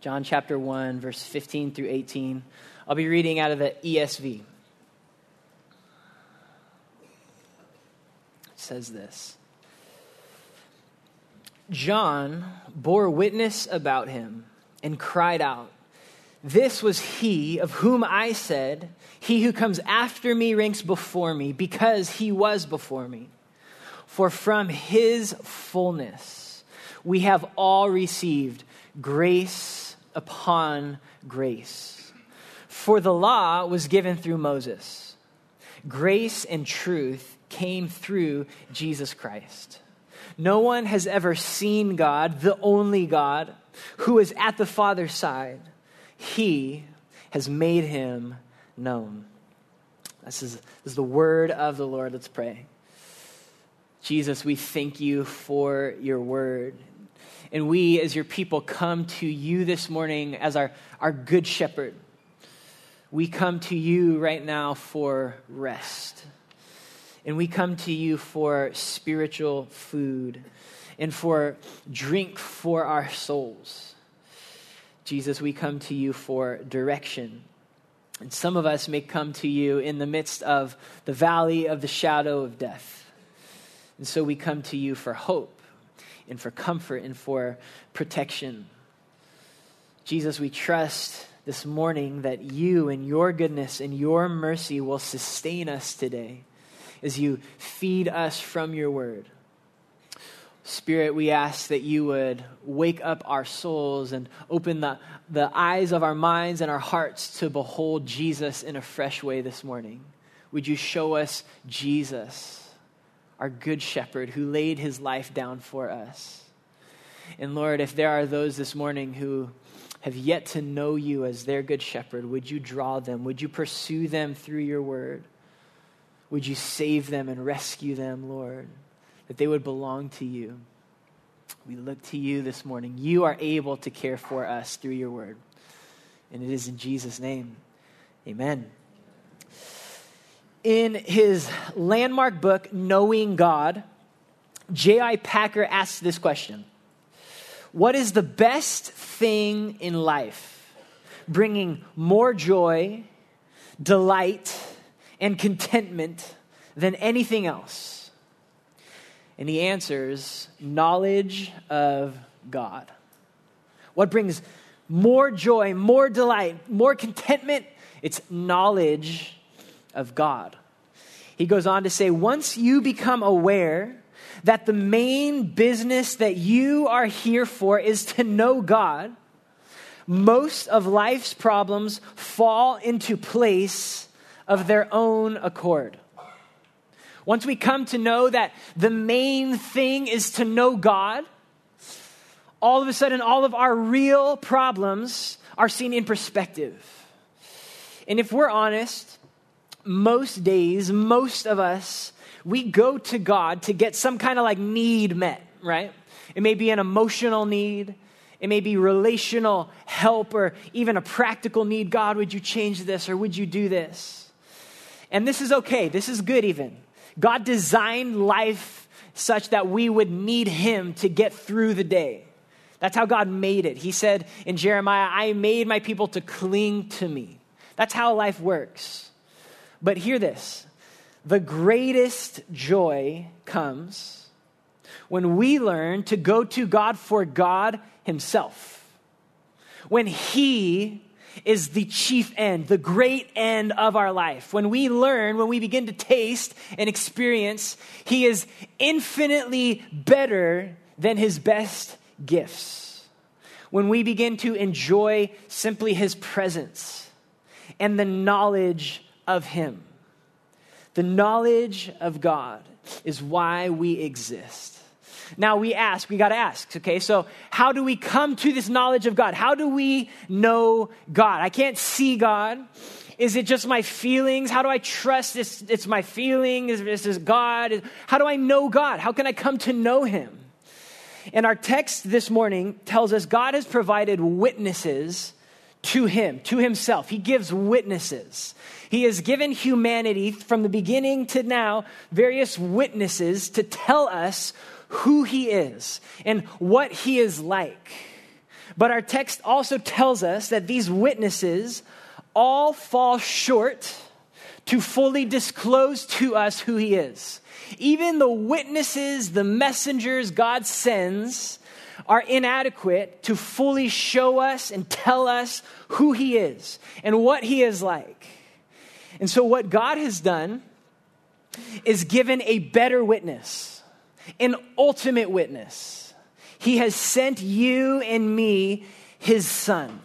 John chapter 1, verse 15 through 18. I'll be reading out of the ESV. It says this John bore witness about him and cried out, This was he of whom I said, He who comes after me ranks before me, because he was before me. For from his fullness we have all received grace upon grace. For the law was given through Moses, grace and truth came through Jesus Christ. No one has ever seen God, the only God, who is at the Father's side. He has made him known. This is, this is the word of the Lord. Let's pray. Jesus, we thank you for your word. And we, as your people, come to you this morning as our, our good shepherd. We come to you right now for rest. And we come to you for spiritual food and for drink for our souls. Jesus, we come to you for direction. And some of us may come to you in the midst of the valley of the shadow of death. And so we come to you for hope and for comfort and for protection. Jesus, we trust this morning that you and your goodness and your mercy will sustain us today as you feed us from your word. Spirit, we ask that you would wake up our souls and open the, the eyes of our minds and our hearts to behold Jesus in a fresh way this morning. Would you show us Jesus? Our good shepherd who laid his life down for us. And Lord, if there are those this morning who have yet to know you as their good shepherd, would you draw them? Would you pursue them through your word? Would you save them and rescue them, Lord, that they would belong to you? We look to you this morning. You are able to care for us through your word. And it is in Jesus' name. Amen in his landmark book, Knowing God, J.I. Packer asks this question What is the best thing in life, bringing more joy, delight, and contentment than anything else? And he answers, Knowledge of God. What brings more joy, more delight, more contentment? It's knowledge of God. He goes on to say, once you become aware that the main business that you are here for is to know God, most of life's problems fall into place of their own accord. Once we come to know that the main thing is to know God, all of a sudden, all of our real problems are seen in perspective. And if we're honest, most days, most of us, we go to God to get some kind of like need met, right? It may be an emotional need, it may be relational help, or even a practical need. God, would you change this or would you do this? And this is okay, this is good even. God designed life such that we would need Him to get through the day. That's how God made it. He said in Jeremiah, I made my people to cling to me. That's how life works. But hear this the greatest joy comes when we learn to go to God for God Himself. When He is the chief end, the great end of our life. When we learn, when we begin to taste and experience, He is infinitely better than His best gifts. When we begin to enjoy simply His presence and the knowledge of Him. The knowledge of God is why we exist. Now we ask, we got to ask, okay? So, how do we come to this knowledge of God? How do we know God? I can't see God. Is it just my feelings? How do I trust this? It's my feelings. This is God. How do I know God? How can I come to know Him? And our text this morning tells us God has provided witnesses to Him, to Himself. He gives witnesses. He has given humanity from the beginning to now various witnesses to tell us who he is and what he is like. But our text also tells us that these witnesses all fall short to fully disclose to us who he is. Even the witnesses, the messengers God sends, are inadequate to fully show us and tell us who he is and what he is like. And so, what God has done is given a better witness, an ultimate witness. He has sent you and me, his son.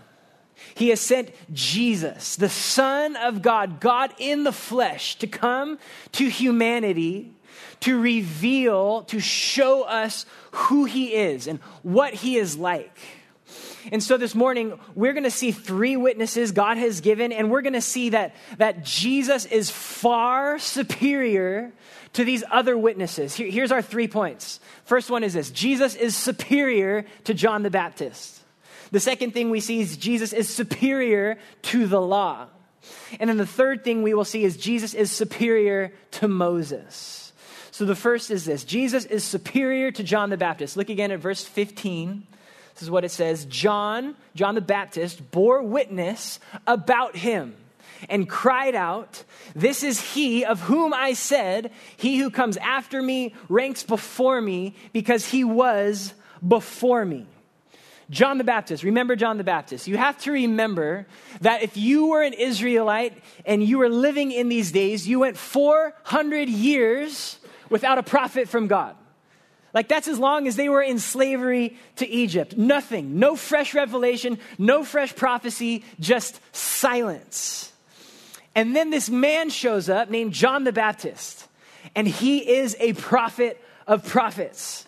He has sent Jesus, the Son of God, God in the flesh, to come to humanity to reveal, to show us who He is and what He is like. And so this morning, we're going to see three witnesses God has given, and we're going to see that, that Jesus is far superior to these other witnesses. Here, here's our three points. First one is this Jesus is superior to John the Baptist. The second thing we see is Jesus is superior to the law. And then the third thing we will see is Jesus is superior to Moses. So the first is this Jesus is superior to John the Baptist. Look again at verse 15. This is what it says John, John the Baptist, bore witness about him and cried out, This is he of whom I said, He who comes after me ranks before me because he was before me. John the Baptist, remember John the Baptist. You have to remember that if you were an Israelite and you were living in these days, you went 400 years without a prophet from God. Like that's as long as they were in slavery to Egypt. Nothing, no fresh revelation, no fresh prophecy, just silence. And then this man shows up named John the Baptist, and he is a prophet of prophets.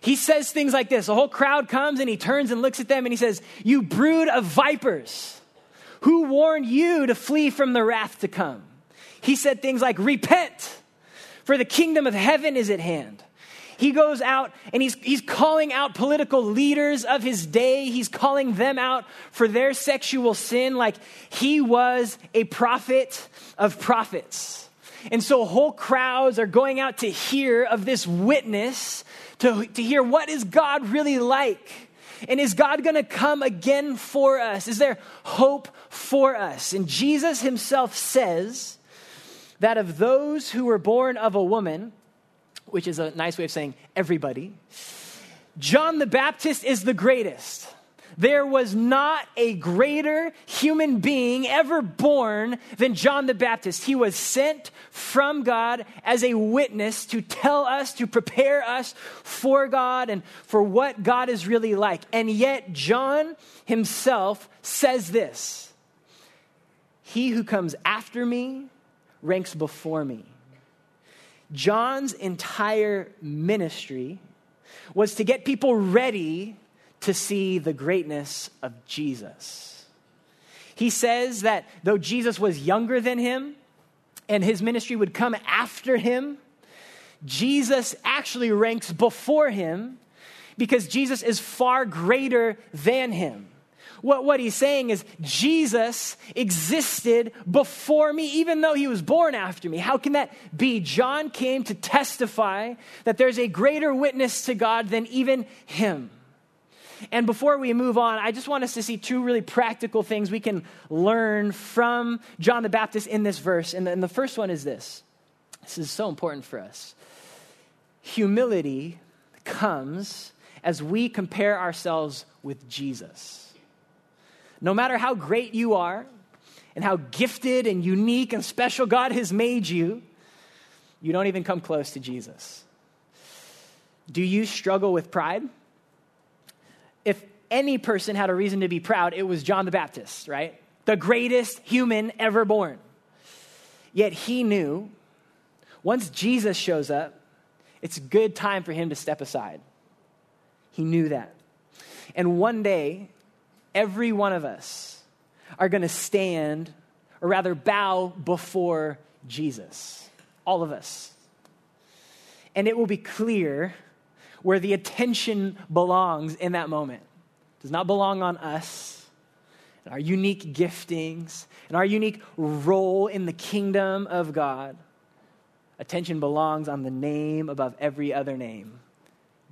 He says things like this. A whole crowd comes and he turns and looks at them and he says, You brood of vipers, who warned you to flee from the wrath to come? He said things like, Repent for the kingdom of heaven is at hand. He goes out and he's, he's calling out political leaders of his day. He's calling them out for their sexual sin, like he was a prophet of prophets. And so whole crowds are going out to hear of this witness, to, to hear what is God really like? And is God going to come again for us? Is there hope for us? And Jesus himself says, that of those who were born of a woman, which is a nice way of saying everybody, John the Baptist is the greatest. There was not a greater human being ever born than John the Baptist. He was sent from God as a witness to tell us, to prepare us for God and for what God is really like. And yet, John himself says this He who comes after me ranks before me. John's entire ministry was to get people ready to see the greatness of Jesus. He says that though Jesus was younger than him and his ministry would come after him, Jesus actually ranks before him because Jesus is far greater than him. What, what he's saying is, Jesus existed before me, even though he was born after me. How can that be? John came to testify that there's a greater witness to God than even him. And before we move on, I just want us to see two really practical things we can learn from John the Baptist in this verse. And the, the first one is this this is so important for us. Humility comes as we compare ourselves with Jesus. No matter how great you are and how gifted and unique and special God has made you, you don't even come close to Jesus. Do you struggle with pride? If any person had a reason to be proud, it was John the Baptist, right? The greatest human ever born. Yet he knew once Jesus shows up, it's a good time for him to step aside. He knew that. And one day, every one of us are going to stand, or rather bow before Jesus. All of us. And it will be clear where the attention belongs in that moment. It does not belong on us, and our unique giftings, and our unique role in the kingdom of God. Attention belongs on the name above every other name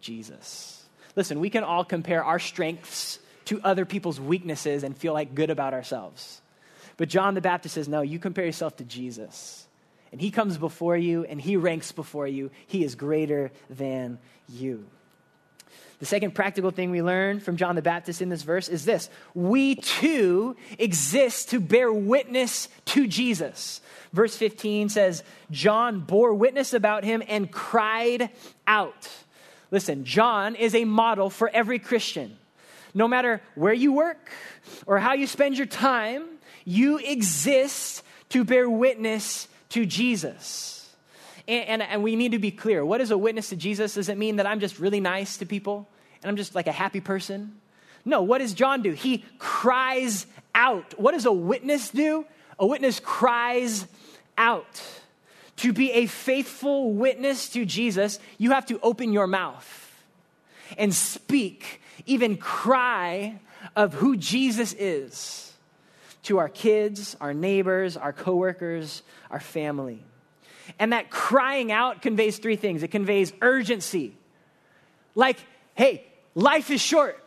Jesus. Listen, we can all compare our strengths to other people's weaknesses and feel like good about ourselves. But John the Baptist says, no, you compare yourself to Jesus. And he comes before you and he ranks before you. He is greater than you. The second practical thing we learn from John the Baptist in this verse is this we too exist to bear witness to Jesus. Verse 15 says, John bore witness about him and cried out. Listen, John is a model for every Christian. No matter where you work or how you spend your time, you exist to bear witness to Jesus. And, and, and, we need to be clear. What is a witness to Jesus? Does it mean that I'm just really nice to people and I'm just like a happy person? No, what does John do? He cries out. What does a witness do? A witness cries out. To be a faithful witness to Jesus, you have to open your mouth and speak, even cry of who Jesus is to our kids, our neighbors, our coworkers, our family. And that crying out conveys three things it conveys urgency. Like, hey, life is short,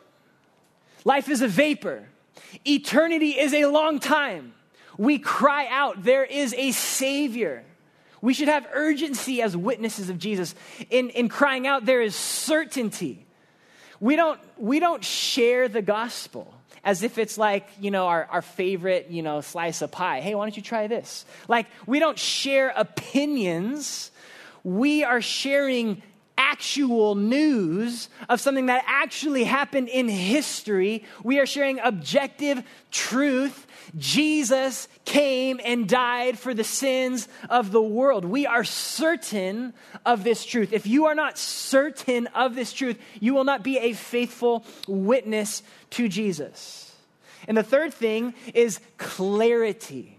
life is a vapor, eternity is a long time. We cry out, there is a Savior. We should have urgency as witnesses of Jesus. In, in crying out, there is certainty. We don't, we don't share the gospel as if it's like, you know, our, our favorite, you know, slice of pie. Hey, why don't you try this? Like, we don't share opinions. We are sharing actual news of something that actually happened in history. We are sharing objective truth. Jesus came and died for the sins of the world. We are certain of this truth. If you are not certain of this truth, you will not be a faithful witness to Jesus. And the third thing is clarity.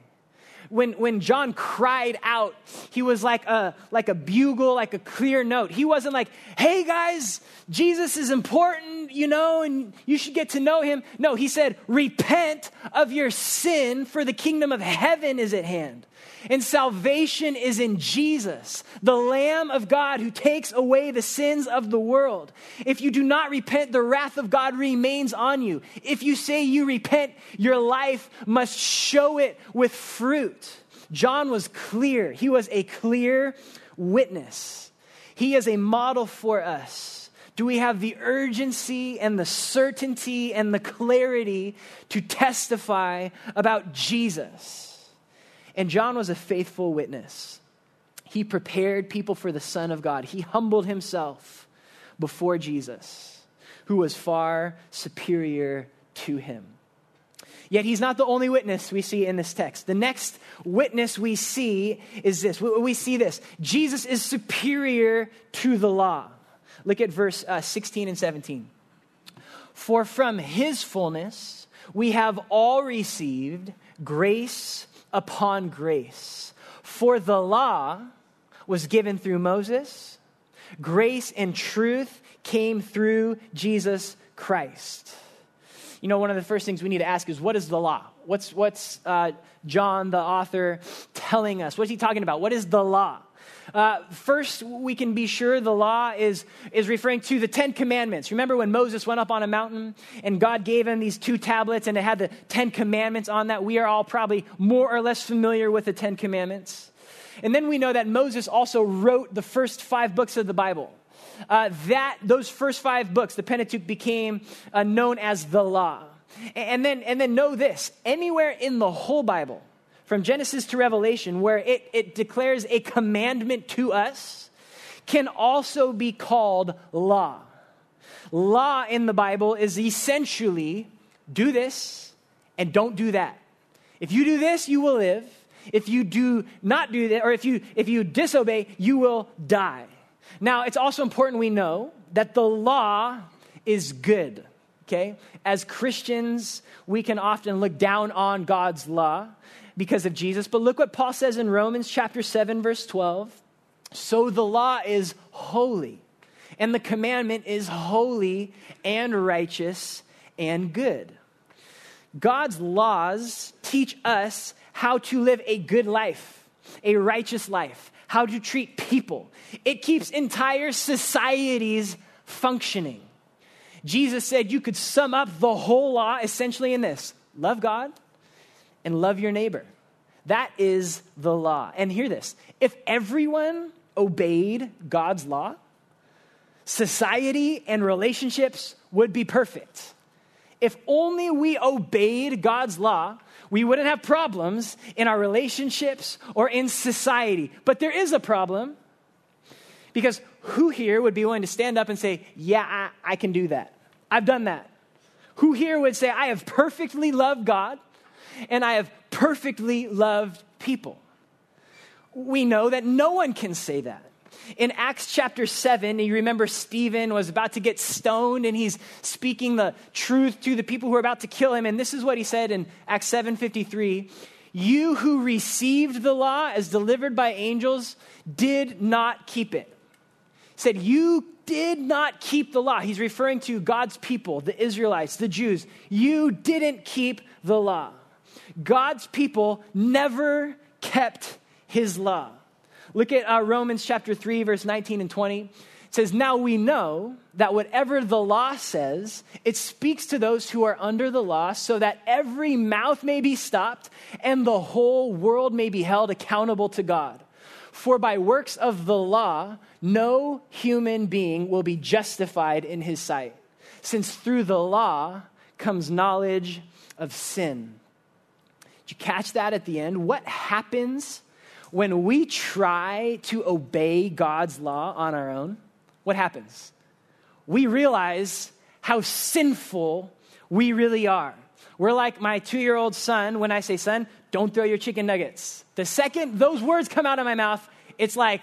When, when John cried out, he was like a, like a bugle, like a clear note. He wasn't like, hey guys, Jesus is important, you know, and you should get to know him. No, he said, repent of your sin, for the kingdom of heaven is at hand. And salvation is in Jesus, the Lamb of God who takes away the sins of the world. If you do not repent, the wrath of God remains on you. If you say you repent, your life must show it with fruit. John was clear, he was a clear witness. He is a model for us. Do we have the urgency and the certainty and the clarity to testify about Jesus? And John was a faithful witness. He prepared people for the Son of God. He humbled himself before Jesus, who was far superior to him. Yet he's not the only witness we see in this text. The next witness we see is this. We see this Jesus is superior to the law. Look at verse uh, 16 and 17. For from his fullness we have all received grace upon grace. For the law was given through Moses, grace and truth came through Jesus Christ. You know, one of the first things we need to ask is what is the law? What's, what's uh, John, the author, telling us? What's he talking about? What is the law? Uh, first, we can be sure the law is, is referring to the Ten Commandments. Remember when Moses went up on a mountain and God gave him these two tablets and it had the Ten Commandments on that? We are all probably more or less familiar with the Ten Commandments. And then we know that Moses also wrote the first five books of the Bible. Uh, that those first five books, the Pentateuch, became uh, known as the law. And then, and then know this: anywhere in the whole Bible, from Genesis to Revelation, where it, it declares a commandment to us, can also be called law. Law in the Bible is essentially do this and don't do that. If you do this, you will live. If you do not do that, or if you if you disobey, you will die. Now, it's also important we know that the law is good. Okay? As Christians, we can often look down on God's law because of Jesus. But look what Paul says in Romans chapter 7 verse 12. So the law is holy, and the commandment is holy and righteous and good. God's laws teach us how to live a good life, a righteous life, how to treat people. It keeps entire societies functioning. Jesus said you could sum up the whole law essentially in this love God and love your neighbor. That is the law. And hear this if everyone obeyed God's law, society and relationships would be perfect. If only we obeyed God's law, we wouldn't have problems in our relationships or in society. But there is a problem because who here would be willing to stand up and say, Yeah, I, I can do that? I've done that. Who here would say, I have perfectly loved God and I have perfectly loved people? We know that no one can say that. In Acts chapter 7, you remember Stephen was about to get stoned and he's speaking the truth to the people who are about to kill him. And this is what he said in Acts 7:53. You who received the law as delivered by angels did not keep it. Said, You did not keep the law. He's referring to God's people, the Israelites, the Jews. You didn't keep the law. God's people never kept his law. Look at uh, Romans chapter 3, verse 19 and 20. It says, Now we know that whatever the law says, it speaks to those who are under the law, so that every mouth may be stopped and the whole world may be held accountable to God. For by works of the law, no human being will be justified in his sight, since through the law comes knowledge of sin. You catch that at the end? What happens when we try to obey God's law on our own, what happens? We realize how sinful we really are. We're like my two year old son when I say, son, don't throw your chicken nuggets. The second those words come out of my mouth, it's like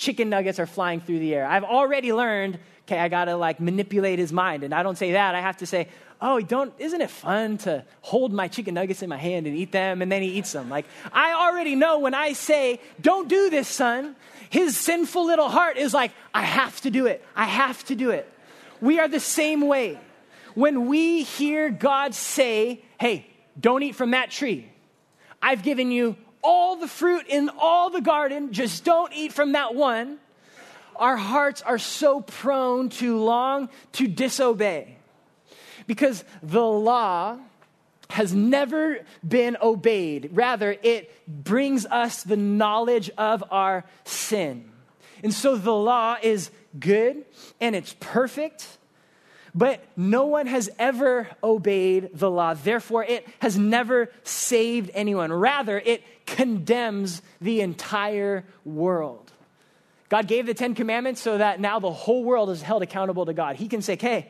chicken nuggets are flying through the air. I've already learned, okay, I gotta like manipulate his mind. And I don't say that, I have to say, oh, don't, isn't it fun to hold my chicken nuggets in my hand and eat them? And then he eats them. Like, I already know when I say, don't do this, son, his sinful little heart is like, I have to do it. I have to do it. We are the same way. When we hear God say, hey, don't eat from that tree, I've given you all the fruit in all the garden, just don't eat from that one. Our hearts are so prone to long to disobey because the law has never been obeyed. Rather, it brings us the knowledge of our sin. And so the law is good and it's perfect, but no one has ever obeyed the law. Therefore, it has never saved anyone. Rather, it condemns the entire world. God gave the Ten Commandments so that now the whole world is held accountable to God. He can say, hey,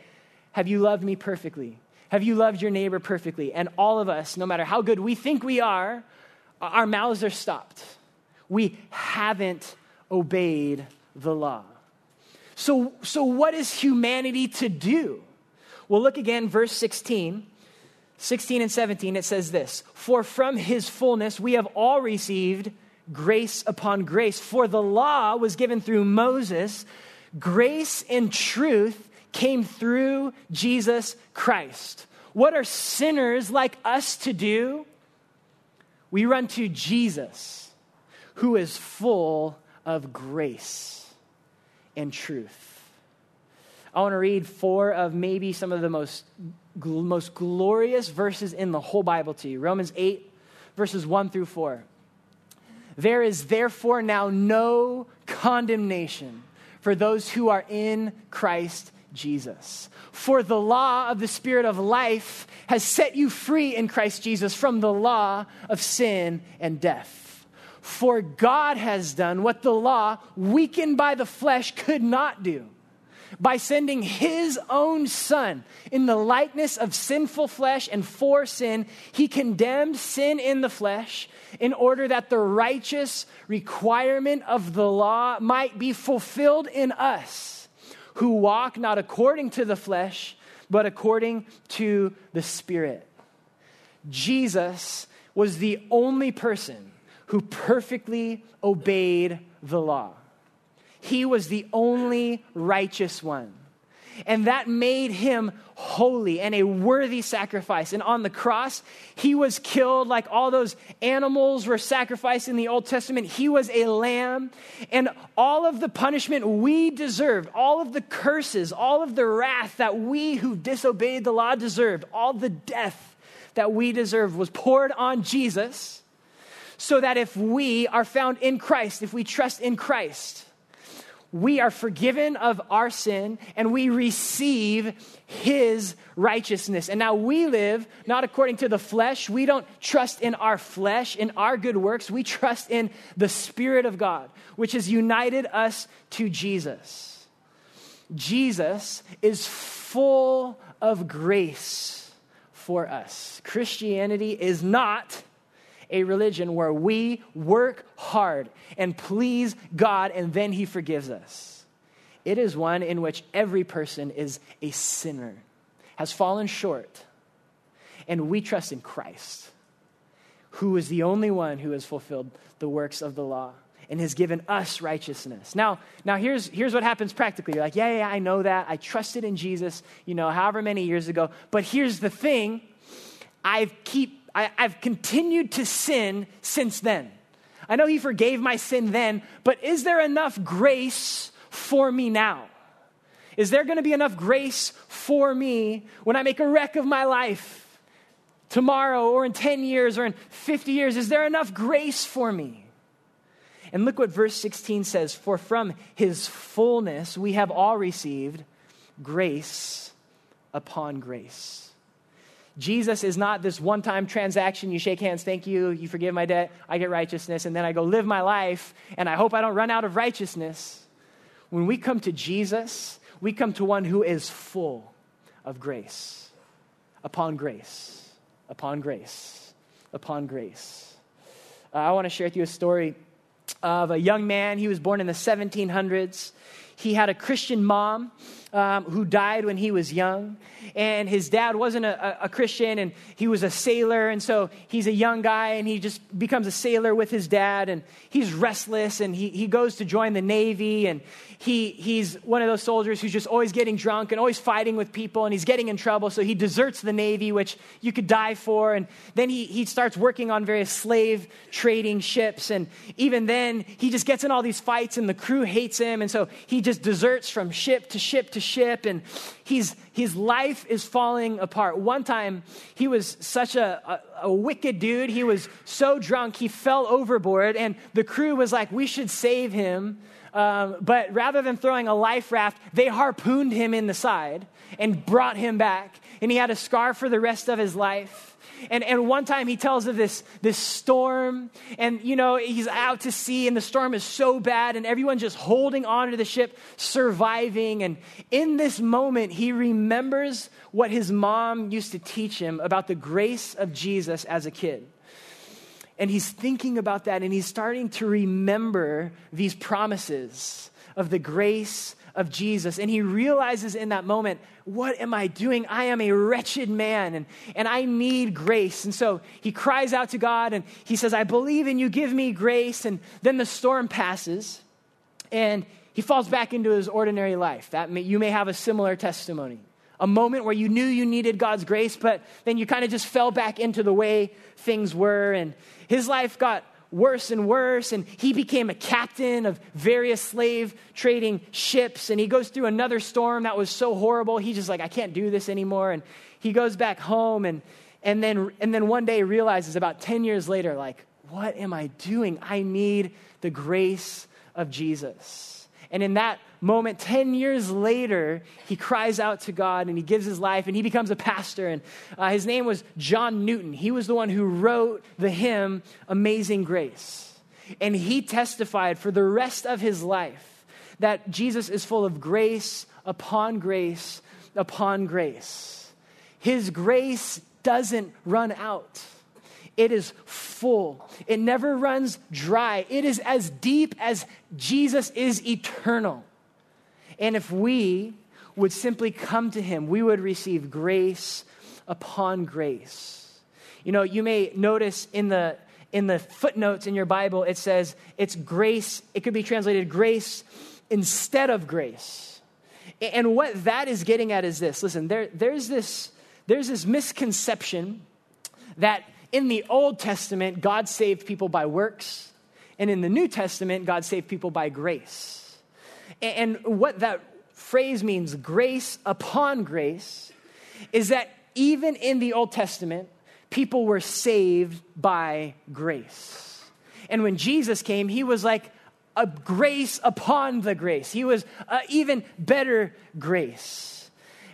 have you loved me perfectly? Have you loved your neighbor perfectly? And all of us, no matter how good we think we are, our mouths are stopped. We haven't obeyed the law. So, so what is humanity to do? Well, look again, verse 16. 16 and 17, it says this For from his fullness we have all received grace upon grace. For the law was given through Moses, grace and truth came through Jesus Christ. What are sinners like us to do? We run to Jesus, who is full of grace and truth. I want to read four of maybe some of the most, most glorious verses in the whole Bible to you Romans 8, verses 1 through 4. There is therefore now no condemnation for those who are in Christ Jesus. For the law of the Spirit of life has set you free in Christ Jesus from the law of sin and death. For God has done what the law, weakened by the flesh, could not do. By sending his own son in the likeness of sinful flesh and for sin, he condemned sin in the flesh in order that the righteous requirement of the law might be fulfilled in us who walk not according to the flesh, but according to the Spirit. Jesus was the only person who perfectly obeyed the law. He was the only righteous one. and that made him holy and a worthy sacrifice. And on the cross, he was killed like all those animals were sacrificed in the Old Testament. He was a lamb, and all of the punishment we deserved, all of the curses, all of the wrath that we who disobeyed the law deserved, all the death that we deserved was poured on Jesus. So that if we are found in Christ, if we trust in Christ, we are forgiven of our sin and we receive his righteousness. And now we live not according to the flesh. We don't trust in our flesh, in our good works. We trust in the Spirit of God, which has united us to Jesus. Jesus is full of grace for us. Christianity is not a religion where we work hard and please God and then He forgives us. It is one in which every person is a sinner, has fallen short, and we trust in Christ, who is the only one who has fulfilled the works of the law and has given us righteousness. Now, now here's, here's what happens practically. You're like, yeah, yeah, I know that. I trusted in Jesus, you know, however many years ago. But here's the thing I keep I, I've continued to sin since then. I know He forgave my sin then, but is there enough grace for me now? Is there going to be enough grace for me when I make a wreck of my life tomorrow or in 10 years or in 50 years? Is there enough grace for me? And look what verse 16 says For from his fullness we have all received grace upon grace. Jesus is not this one time transaction. You shake hands, thank you, you forgive my debt, I get righteousness, and then I go live my life, and I hope I don't run out of righteousness. When we come to Jesus, we come to one who is full of grace, upon grace, upon grace, upon grace. Uh, I want to share with you a story of a young man. He was born in the 1700s. He had a Christian mom um, who died when he was young. And his dad wasn't a, a, Christian, and he was a sailor. And so he's a young guy, and he just becomes a sailor with his dad. And he's restless, and he, he goes to join the Navy. And he, he's one of those soldiers who's just always getting drunk and always fighting with people, and he's getting in trouble. So he deserts the Navy, which you could die for. And then he, he starts working on various slave trading ships. And even then, he just gets in all these fights, and the crew hates him. And so he just deserts from ship to ship to ship, and he's, his life is falling apart. One time, he was such a, a, a wicked dude. He was so drunk, he fell overboard, and the crew was like, We should save him. Um, but rather than throwing a life raft, they harpooned him in the side and brought him back. And he had a scar for the rest of his life. And, and one time he tells of this, this storm, and you know, he's out to sea, and the storm is so bad, and everyone's just holding on to the ship, surviving. And in this moment, he remembers what his mom used to teach him about the grace of Jesus as a kid. And he's thinking about that, and he's starting to remember these promises of the grace of Jesus. And he realizes in that moment, what am I doing? I am a wretched man and, and I need grace. And so he cries out to God and he says, I believe in you, give me grace. And then the storm passes and he falls back into his ordinary life. That may, you may have a similar testimony. A moment where you knew you needed God's grace, but then you kind of just fell back into the way things were. And his life got worse and worse. And he became a captain of various slave trading ships. And he goes through another storm that was so horrible. He's just like, I can't do this anymore. And he goes back home and, and, then, and then one day realizes about 10 years later, like, what am I doing? I need the grace of Jesus. And in that moment, 10 years later, he cries out to God and he gives his life and he becomes a pastor. And uh, his name was John Newton. He was the one who wrote the hymn Amazing Grace. And he testified for the rest of his life that Jesus is full of grace upon grace upon grace. His grace doesn't run out. It is full. It never runs dry. It is as deep as Jesus is eternal. And if we would simply come to him, we would receive grace upon grace. You know, you may notice in the in the footnotes in your Bible it says it's grace, it could be translated grace instead of grace. And what that is getting at is this listen, there, there's, this, there's this misconception that in the Old Testament, God saved people by works, and in the New Testament, God saved people by grace. And what that phrase means, grace upon grace, is that even in the Old Testament, people were saved by grace. And when Jesus came, he was like a grace upon the grace. He was an even better grace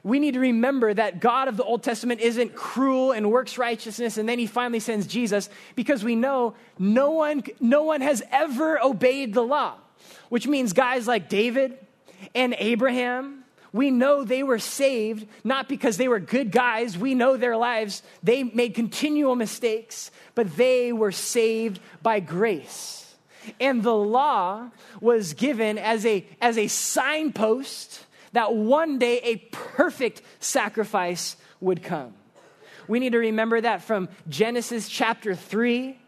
we need to remember that God of the Old Testament isn't cruel and works righteousness, and then he finally sends Jesus because we know no one, no one has ever obeyed the law, which means guys like David and Abraham. We know they were saved not because they were good guys. We know their lives. They made continual mistakes, but they were saved by grace. And the law was given as a, as a signpost that one day a perfect sacrifice would come. We need to remember that from Genesis chapter 3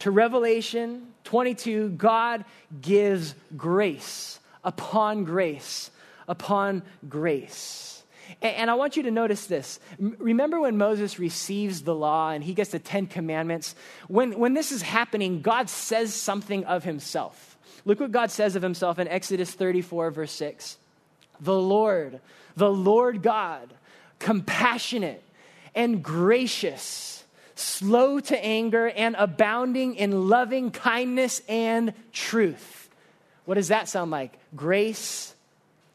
to Revelation 22, God gives grace upon grace upon grace. And I want you to notice this. Remember when Moses receives the law and he gets the Ten Commandments? When, when this is happening, God says something of himself. Look what God says of himself in Exodus 34, verse 6 the Lord, the Lord God, compassionate and gracious, slow to anger, and abounding in loving kindness and truth. What does that sound like? Grace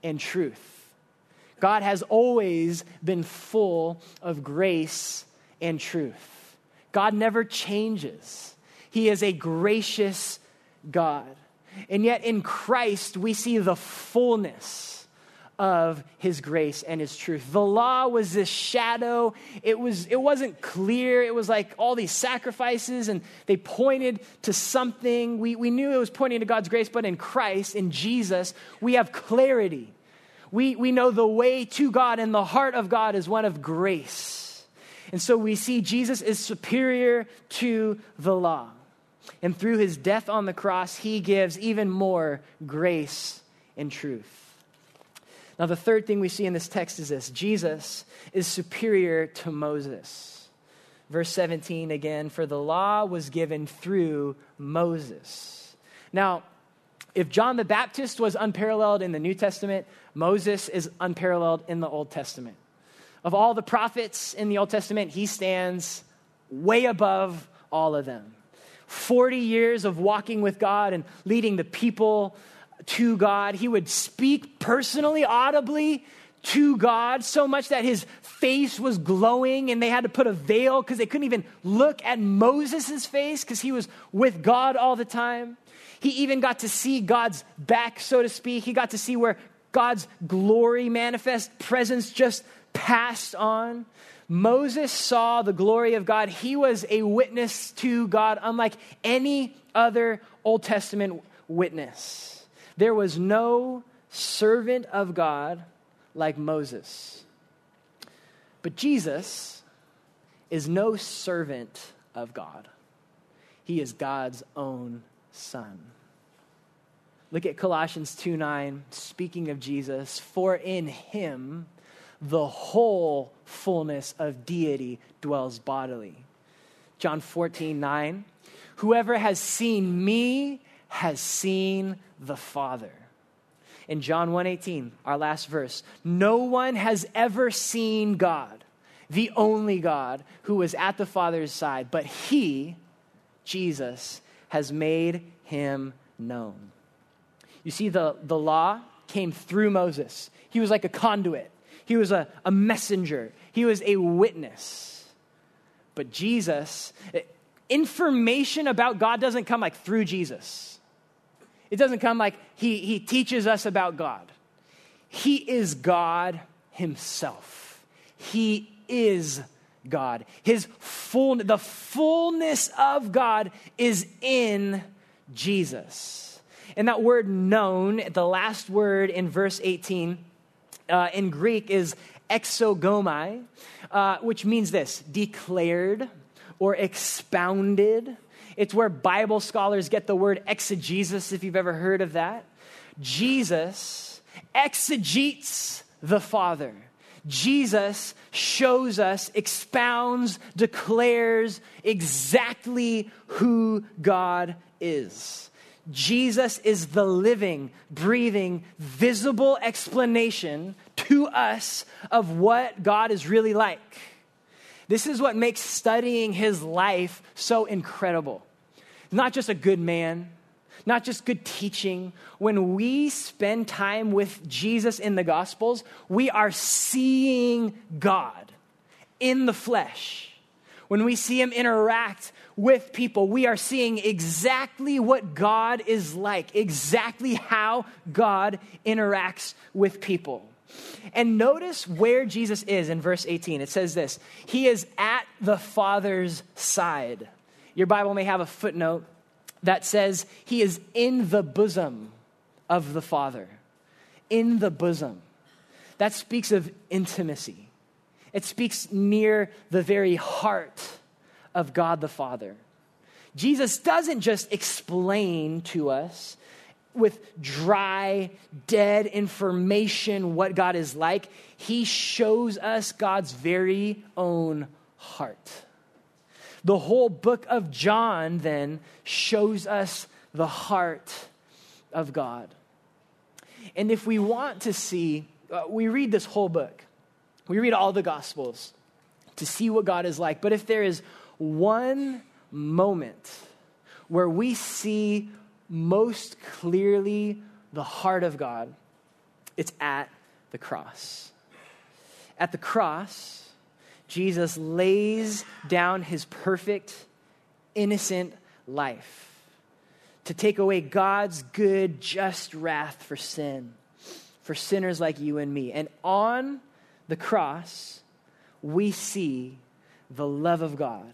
and truth. God has always been full of grace and truth. God never changes. He is a gracious God. And yet in Christ, we see the fullness of his grace and his truth. The law was this shadow. It was it wasn't clear. It was like all these sacrifices and they pointed to something. We, we knew it was pointing to God's grace, but in Christ, in Jesus, we have clarity. We, we know the way to God and the heart of God is one of grace. And so we see Jesus is superior to the law. And through his death on the cross, he gives even more grace and truth. Now, the third thing we see in this text is this Jesus is superior to Moses. Verse 17 again, for the law was given through Moses. Now, if John the Baptist was unparalleled in the New Testament, Moses is unparalleled in the Old Testament. Of all the prophets in the Old Testament, he stands way above all of them. 40 years of walking with God and leading the people to God. He would speak personally, audibly to God, so much that his face was glowing and they had to put a veil because they couldn't even look at Moses' face because he was with God all the time. He even got to see God's back, so to speak. He got to see where God's glory manifest, presence just passed on. Moses saw the glory of God. He was a witness to God, unlike any other Old Testament witness. There was no servant of God like Moses. But Jesus is no servant of God, he is God's own son. Look at Colossians 2 9, speaking of Jesus, for in him the whole fullness of deity dwells bodily. John 14 9, whoever has seen me has seen the Father. In John 1:18, our last verse, no one has ever seen God, the only God who was at the Father's side, but he, Jesus, has made him known. You see, the, the law came through Moses. He was like a conduit, he was a, a messenger, he was a witness. But Jesus, eh, information about God doesn't come like through Jesus. It doesn't come like he, he teaches us about God. He is God himself. He is God. His full, the fullness of God is in Jesus. And that word known, the last word in verse 18 uh, in Greek is exegeomai, uh, which means this declared or expounded it's where Bible scholars get the word exegesis, if you've ever heard of that. Jesus exegetes the Father. Jesus shows us, expounds, declares exactly who God is. Jesus is the living, breathing, visible explanation to us of what God is really like. This is what makes studying his life so incredible. Not just a good man, not just good teaching. When we spend time with Jesus in the Gospels, we are seeing God in the flesh. When we see him interact with people, we are seeing exactly what God is like, exactly how God interacts with people. And notice where Jesus is in verse 18. It says this He is at the Father's side. Your Bible may have a footnote that says he is in the bosom of the Father. In the bosom. That speaks of intimacy, it speaks near the very heart of God the Father. Jesus doesn't just explain to us with dry, dead information what God is like. He shows us God's very own heart. The whole book of John then shows us the heart of God. And if we want to see, uh, we read this whole book, we read all the Gospels to see what God is like. But if there is one moment where we see most clearly the heart of God, it's at the cross. At the cross, Jesus lays down his perfect, innocent life to take away God's good, just wrath for sin, for sinners like you and me. And on the cross, we see the love of God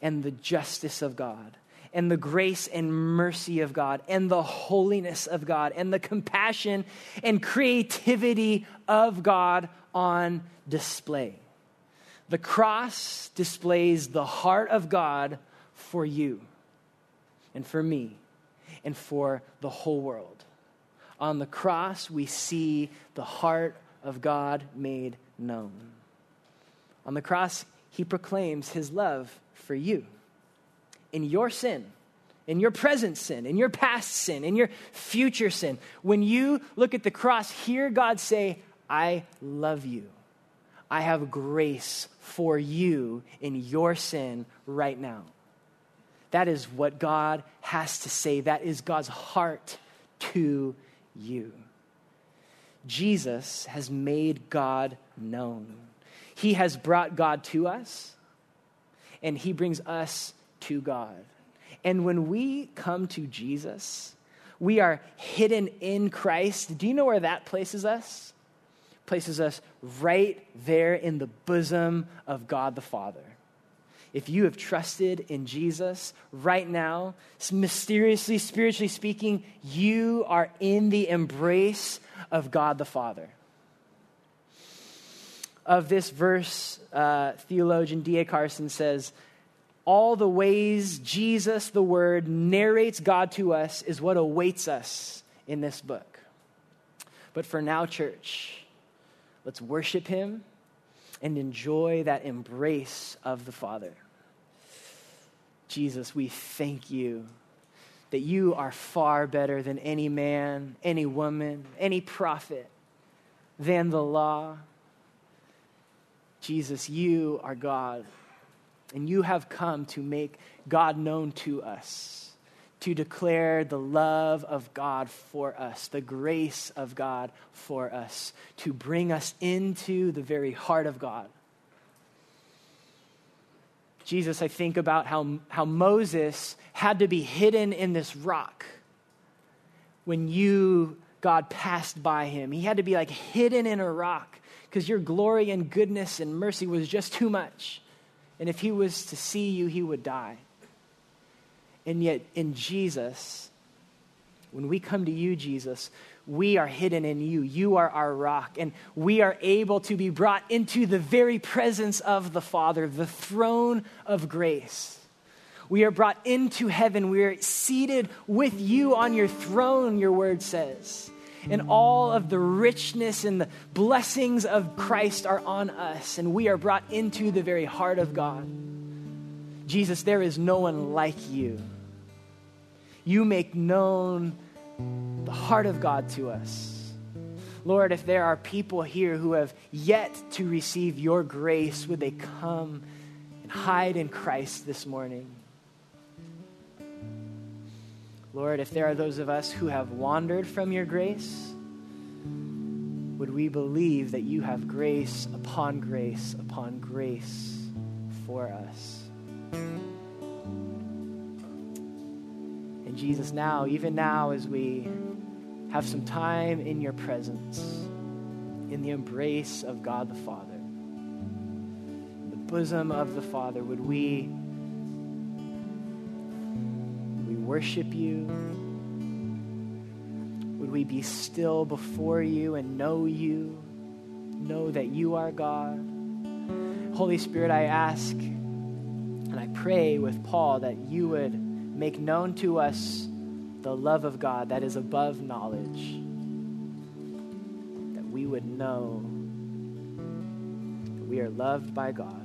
and the justice of God and the grace and mercy of God and the holiness of God and the compassion and creativity of God on display. The cross displays the heart of God for you and for me and for the whole world. On the cross, we see the heart of God made known. On the cross, he proclaims his love for you in your sin, in your present sin, in your past sin, in your future sin. When you look at the cross, hear God say, I love you. I have grace for you in your sin right now. That is what God has to say. That is God's heart to you. Jesus has made God known. He has brought God to us, and He brings us to God. And when we come to Jesus, we are hidden in Christ. Do you know where that places us? places us right there in the bosom of God the Father. If you have trusted in Jesus right now, mysteriously, spiritually speaking, you are in the embrace of God the Father. Of this verse, uh, theologian D.A. Carson says, All the ways Jesus, the Word, narrates God to us is what awaits us in this book. But for now, church, Let's worship Him and enjoy that embrace of the Father. Jesus, we thank you that you are far better than any man, any woman, any prophet, than the law. Jesus, you are God, and you have come to make God known to us to declare the love of God for us, the grace of God for us, to bring us into the very heart of God. Jesus, I think about how, how Moses had to be hidden in this rock when you, God, passed by him. He had to be like hidden in a rock because your glory and goodness and mercy was just too much. And if he was to see you, he would die. And yet, in Jesus, when we come to you, Jesus, we are hidden in you. You are our rock. And we are able to be brought into the very presence of the Father, the throne of grace. We are brought into heaven. We are seated with you on your throne, your word says. and all of the richness and the blessings of Christ are on us, and we are brought into the very heart of God. Jesus, there is no one like you. You make known the heart of God to us. Lord, if there are people here who have yet to receive your grace, would they come and hide in Christ this morning? Lord, if there are those of us who have wandered from your grace, would we believe that you have grace upon grace upon grace for us? And Jesus, now, even now, as we have some time in your presence, in the embrace of God the Father, the bosom of the Father. Would we, we worship you? Would we be still before you and know you? Know that you are God. Holy Spirit, I ask and I pray with Paul that you would make known to us the love of God that is above knowledge, that we would know that we are loved by God